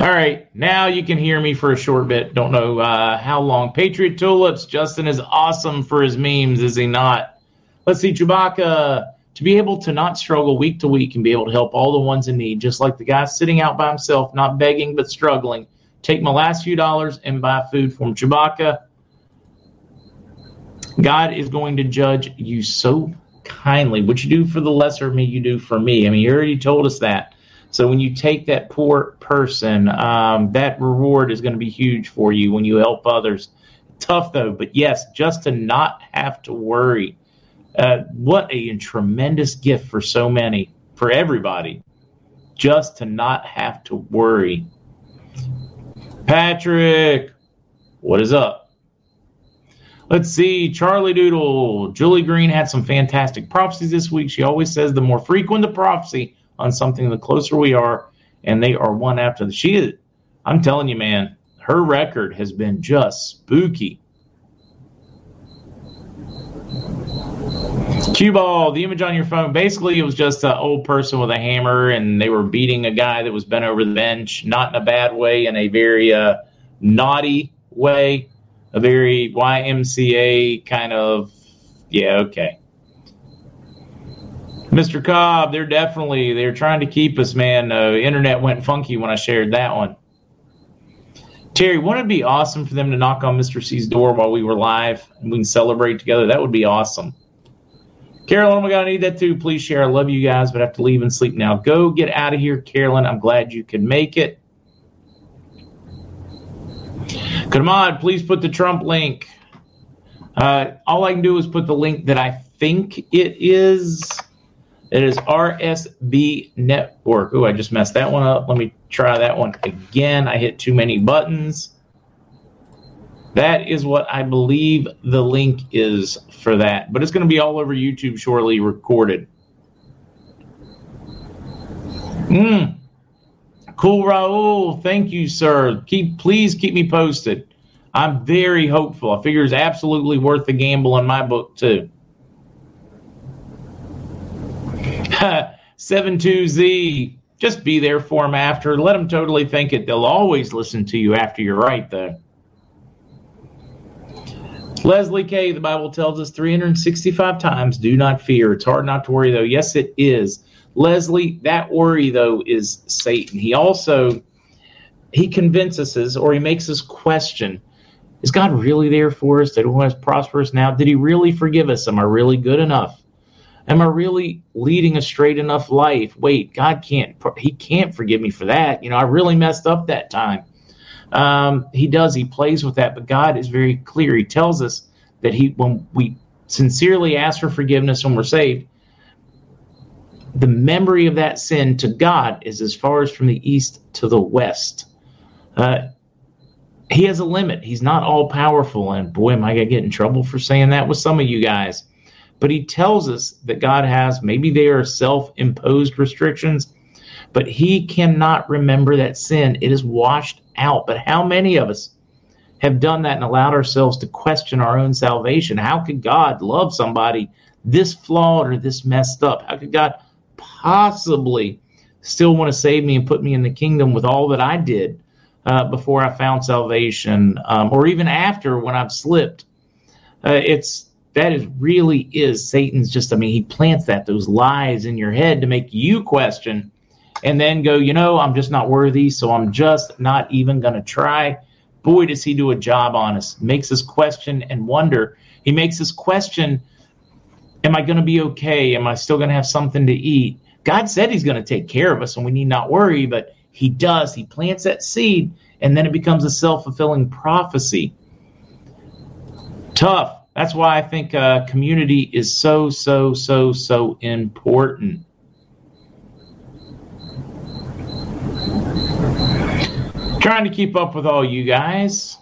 Speaker 2: All right, now you can hear me for a short bit. Don't know uh, how long. Patriot Tulips, Justin is awesome for his memes, is he not? Let's see, Chewbacca. To be able to not struggle week to week and be able to help all the ones in need, just like the guy sitting out by himself, not begging but struggling. Take my last few dollars and buy food for him. Chewbacca, God is going to judge you so kindly. What you do for the lesser me, you do for me. I mean, you already told us that. So when you take that poor person, um, that reward is going to be huge for you when you help others. Tough though, but yes, just to not have to worry. Uh, what a tremendous gift for so many, for everybody, just to not have to worry. Patrick, what is up? Let's see. Charlie Doodle. Julie Green had some fantastic prophecies this week. She always says the more frequent the prophecy, on something, the closer we are, and they are one after the. She is, I'm telling you, man, her record has been just spooky. Cue ball, the image on your phone. Basically, it was just an old person with a hammer, and they were beating a guy that was bent over the bench, not in a bad way, in a very uh, naughty way, a very YMCA kind of. Yeah, okay. Mr. Cobb, they're definitely they're trying to keep us, man. Uh, internet went funky when I shared that one. Terry, wouldn't it be awesome for them to knock on Mr. C's door while we were live and we can celebrate together? That would be awesome. Carolyn, my God, I need that too. Please share. I love you guys, but I have to leave and sleep now. Go get out of here, Carolyn. I'm glad you could make it. Kamad, please put the Trump link. Uh, all I can do is put the link that I think it is. It is RSB Network. Oh, I just messed that one up. Let me try that one again. I hit too many buttons. That is what I believe the link is for that. But it's going to be all over YouTube shortly recorded. Hmm. Cool, Raul. Thank you, sir. Keep please keep me posted. I'm very hopeful. I figure it's absolutely worth the gamble in my book too. 72Z, just be there for them after. Let them totally think it. They'll always listen to you after you're right, though. Leslie K., the Bible tells us 365 times, do not fear. It's hard not to worry, though. Yes, it is. Leslie, that worry, though, is Satan. He also, he convinces us or he makes us question, is God really there for us? Did he want us prosperous now? Did he really forgive us? Am I really good enough? Am I really leading a straight enough life? Wait, God can't, He can't forgive me for that. You know, I really messed up that time. Um, he does, He plays with that, but God is very clear. He tells us that He, when we sincerely ask for forgiveness when we're saved, the memory of that sin to God is as far as from the east to the west. Uh, he has a limit. He's not all powerful. And boy, am I going to get in trouble for saying that with some of you guys. But he tells us that God has, maybe they are self imposed restrictions, but he cannot remember that sin. It is washed out. But how many of us have done that and allowed ourselves to question our own salvation? How could God love somebody this flawed or this messed up? How could God possibly still want to save me and put me in the kingdom with all that I did uh, before I found salvation, um, or even after when I've slipped? Uh, it's that is really is Satan's just. I mean, he plants that those lies in your head to make you question, and then go, you know, I'm just not worthy, so I'm just not even going to try. Boy, does he do a job on us! Makes us question and wonder. He makes us question Am I going to be okay? Am I still going to have something to eat? God said He's going to take care of us and we need not worry, but He does. He plants that seed and then it becomes a self fulfilling prophecy. Tough. That's why I think uh, community is so, so, so, so important. Trying to keep up with all you guys.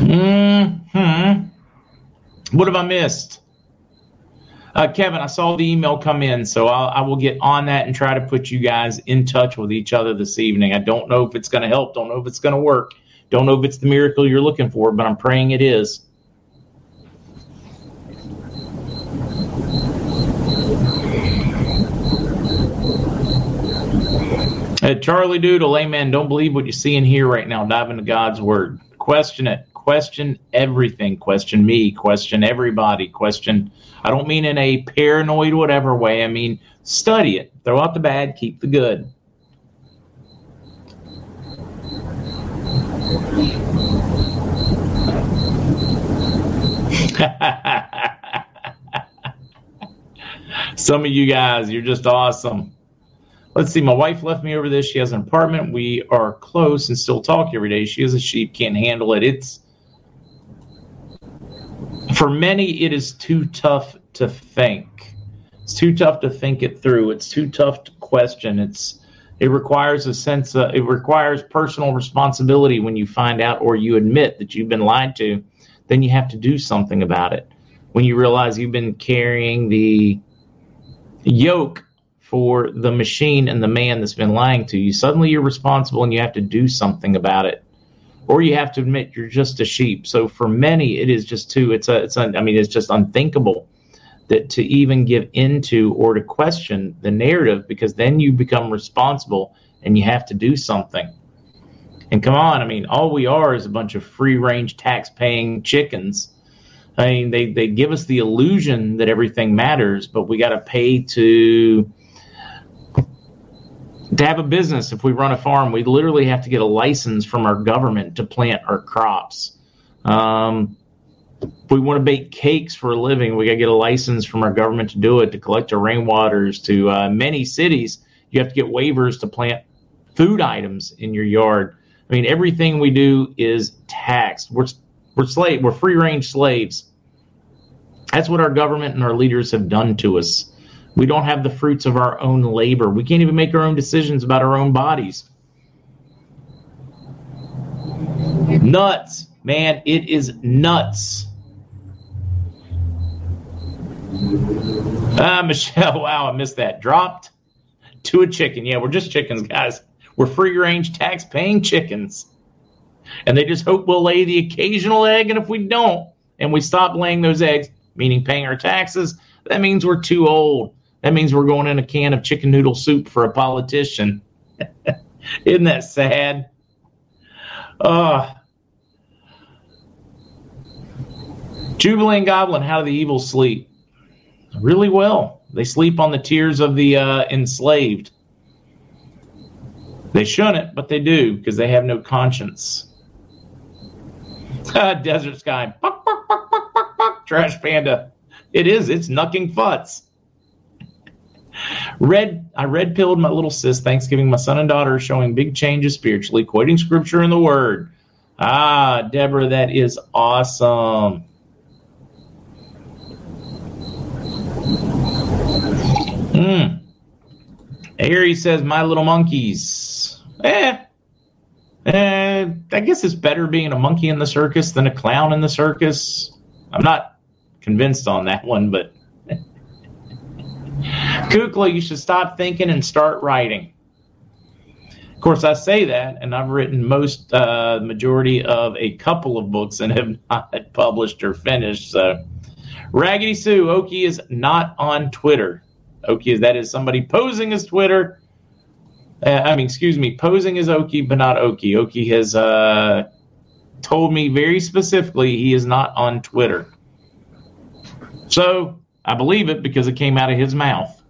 Speaker 2: Hmm. What have I missed? Uh, Kevin, I saw the email come in, so I'll, I will get on that and try to put you guys in touch with each other this evening. I don't know if it's going to help, don't know if it's going to work, don't know if it's the miracle you're looking for, but I'm praying it is. Uh, Charlie Doodle, amen. Don't believe what you see and hear right now. Dive into God's word. Question it question everything, question me, question everybody, question. I don't mean in a paranoid, whatever way. I mean, study it. Throw out the bad, keep the good. Some of you guys, you're just awesome let's see, my wife left me over this. She has an apartment. We are close and still talk every day. She is a sheep, can't handle it. It's for many, it is too tough to think. It's too tough to think it through. It's too tough to question. It's it requires a sense of it requires personal responsibility when you find out or you admit that you've been lied to. Then you have to do something about it. When you realize you've been carrying the yoke for the machine and the man that's been lying to you, suddenly you're responsible and you have to do something about it or you have to admit you're just a sheep. So for many, it is just too. It's a. It's. I mean, it's just unthinkable that to even give into or to question the narrative because then you become responsible and you have to do something. And come on, I mean, all we are is a bunch of free range tax paying chickens. I mean, they, they give us the illusion that everything matters, but we got to pay to to have a business, if we run a farm, we literally have to get a license from our government to plant our crops. Um, if we want to bake cakes for a living, we got to get a license from our government to do it, to collect our rainwaters. To uh, many cities, you have to get waivers to plant food items in your yard. I mean, everything we do is taxed. We're we're slave. We're free range slaves. That's what our government and our leaders have done to us. We don't have the fruits of our own labor. We can't even make our own decisions about our own bodies. Nuts, man, it is nuts. Ah, Michelle, wow, I missed that. Dropped to a chicken. Yeah, we're just chickens, guys. We're free range tax paying chickens. And they just hope we'll lay the occasional egg. And if we don't, and we stop laying those eggs, meaning paying our taxes, that means we're too old. That means we're going in a can of chicken noodle soup for a politician. Isn't that sad? Uh, Jubilee Goblin, how do the evil sleep? Really well. They sleep on the tears of the uh, enslaved. They shouldn't, but they do because they have no conscience. Desert Sky. Buck, buck, buck, Trash Panda. It is. It's knucking futs. Red, I red pilled my little sis Thanksgiving. My son and daughter showing big changes spiritually, quoting scripture and the word. Ah, Deborah, that is awesome. Hmm. Harry says, My Little Monkeys. Eh. Eh, I guess it's better being a monkey in the circus than a clown in the circus. I'm not convinced on that one, but. Kukla, you should stop thinking and start writing. Of course, I say that, and I've written most, uh, majority of a couple of books and have not published or finished. So, Raggedy Sue, Okie is not on Twitter. Okie is that is somebody posing as Twitter. Uh, I mean, excuse me, posing as Okie, but not Okie. Okie has uh, told me very specifically he is not on Twitter. So I believe it because it came out of his mouth.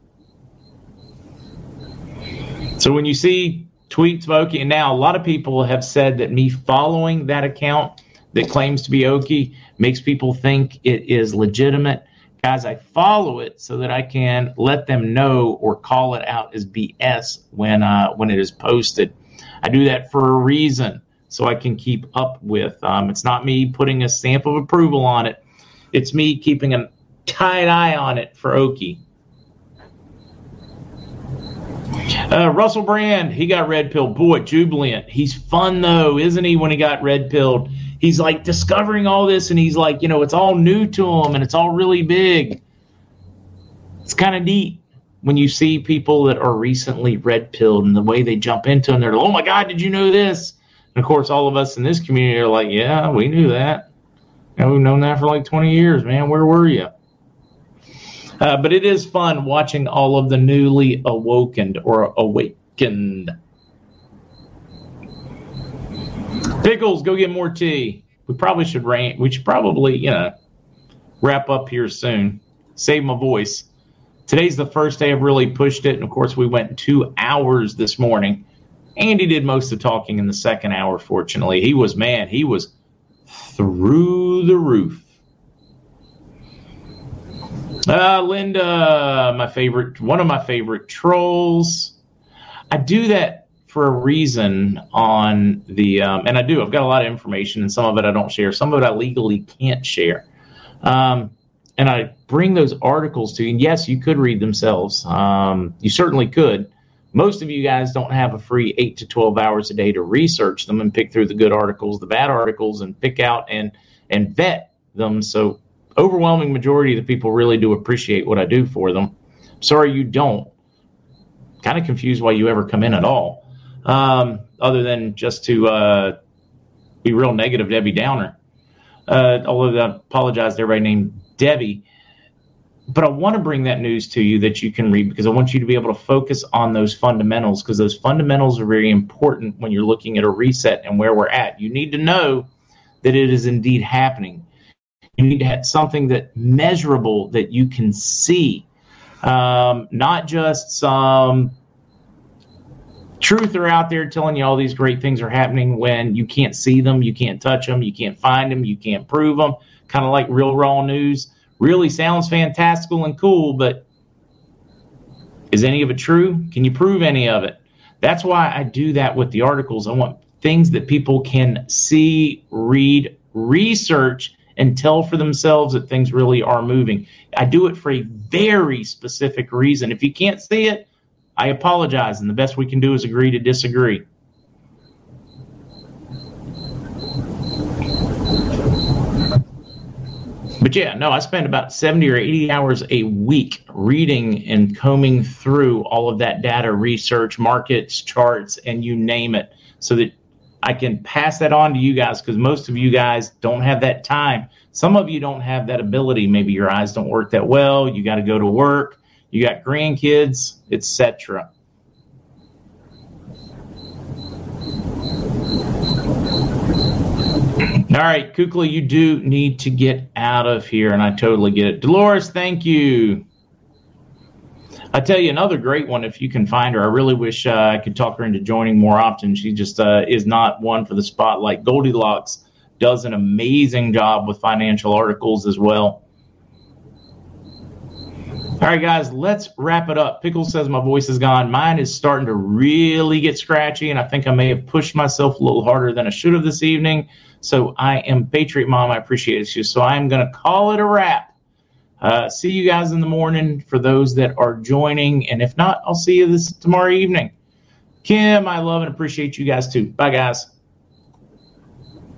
Speaker 2: So when you see tweets of Okie, and now a lot of people have said that me following that account that claims to be Okie makes people think it is legitimate. Guys, I follow it so that I can let them know or call it out as BS when uh, when it is posted. I do that for a reason, so I can keep up with. Um, it's not me putting a stamp of approval on it. It's me keeping a tight eye on it for Okie. Uh, Russell Brand, he got red pilled. Boy, jubilant. He's fun though, isn't he? When he got red pilled, he's like discovering all this, and he's like, you know, it's all new to him, and it's all really big. It's kind of neat when you see people that are recently red pilled and the way they jump into, and they're like, oh my god, did you know this? And of course, all of us in this community are like, yeah, we knew that. And we've known that for like 20 years, man. Where were you? Uh, but it is fun watching all of the newly awokened or awakened. Pickles, go get more tea. We probably should rain. We should probably, you know, wrap up here soon. Save my voice. Today's the first day I've really pushed it, and of course, we went two hours this morning. Andy did most of the talking in the second hour. Fortunately, he was man. He was through the roof. Uh, Linda, my favorite, one of my favorite trolls. I do that for a reason on the, um, and I do. I've got a lot of information, and some of it I don't share. Some of it I legally can't share. Um, and I bring those articles to you. And yes, you could read themselves. Um, you certainly could. Most of you guys don't have a free eight to twelve hours a day to research them and pick through the good articles, the bad articles, and pick out and and vet them. So overwhelming majority of the people really do appreciate what I do for them. Sorry you don't. Kind of confused why you ever come in at all, um, other than just to uh, be real negative, Debbie Downer. Uh, although I apologize to everybody named Debbie. But I want to bring that news to you that you can read because I want you to be able to focus on those fundamentals because those fundamentals are very important when you're looking at a reset and where we're at. You need to know that it is indeed happening. You need to have something that measurable that you can see, um, not just some truth are out there telling you all these great things are happening when you can't see them, you can't touch them, you can't find them, you can't prove them. Kind of like real raw news. Really sounds fantastical and cool, but is any of it true? Can you prove any of it? That's why I do that with the articles. I want things that people can see, read, research, and tell for themselves that things really are moving. I do it for a very specific reason. If you can't see it, I apologize, and the best we can do is agree to disagree. But yeah, no, I spend about 70 or 80 hours a week reading and combing through all of that data, research, markets, charts, and you name it, so that I can pass that on to you guys because most of you guys don't have that time. Some of you don't have that ability. Maybe your eyes don't work that well. You got to go to work. You got grandkids, etc. All right, Kukla, you do need to get out of here, and I totally get it. Dolores, thank you. I tell you another great one if you can find her. I really wish uh, I could talk her into joining more often. She just uh, is not one for the spotlight. Goldilocks does an amazing job with financial articles as well. All right, guys, let's wrap it up. Pickle says my voice is gone. Mine is starting to really get scratchy, and I think I may have pushed myself a little harder than I should have this evening. So I am Patriot Mom. I appreciate you. So I am going to call it a wrap. Uh, see you guys in the morning for those that are joining. And if not, I'll see you this tomorrow evening. Kim, I love and appreciate you guys too. Bye, guys.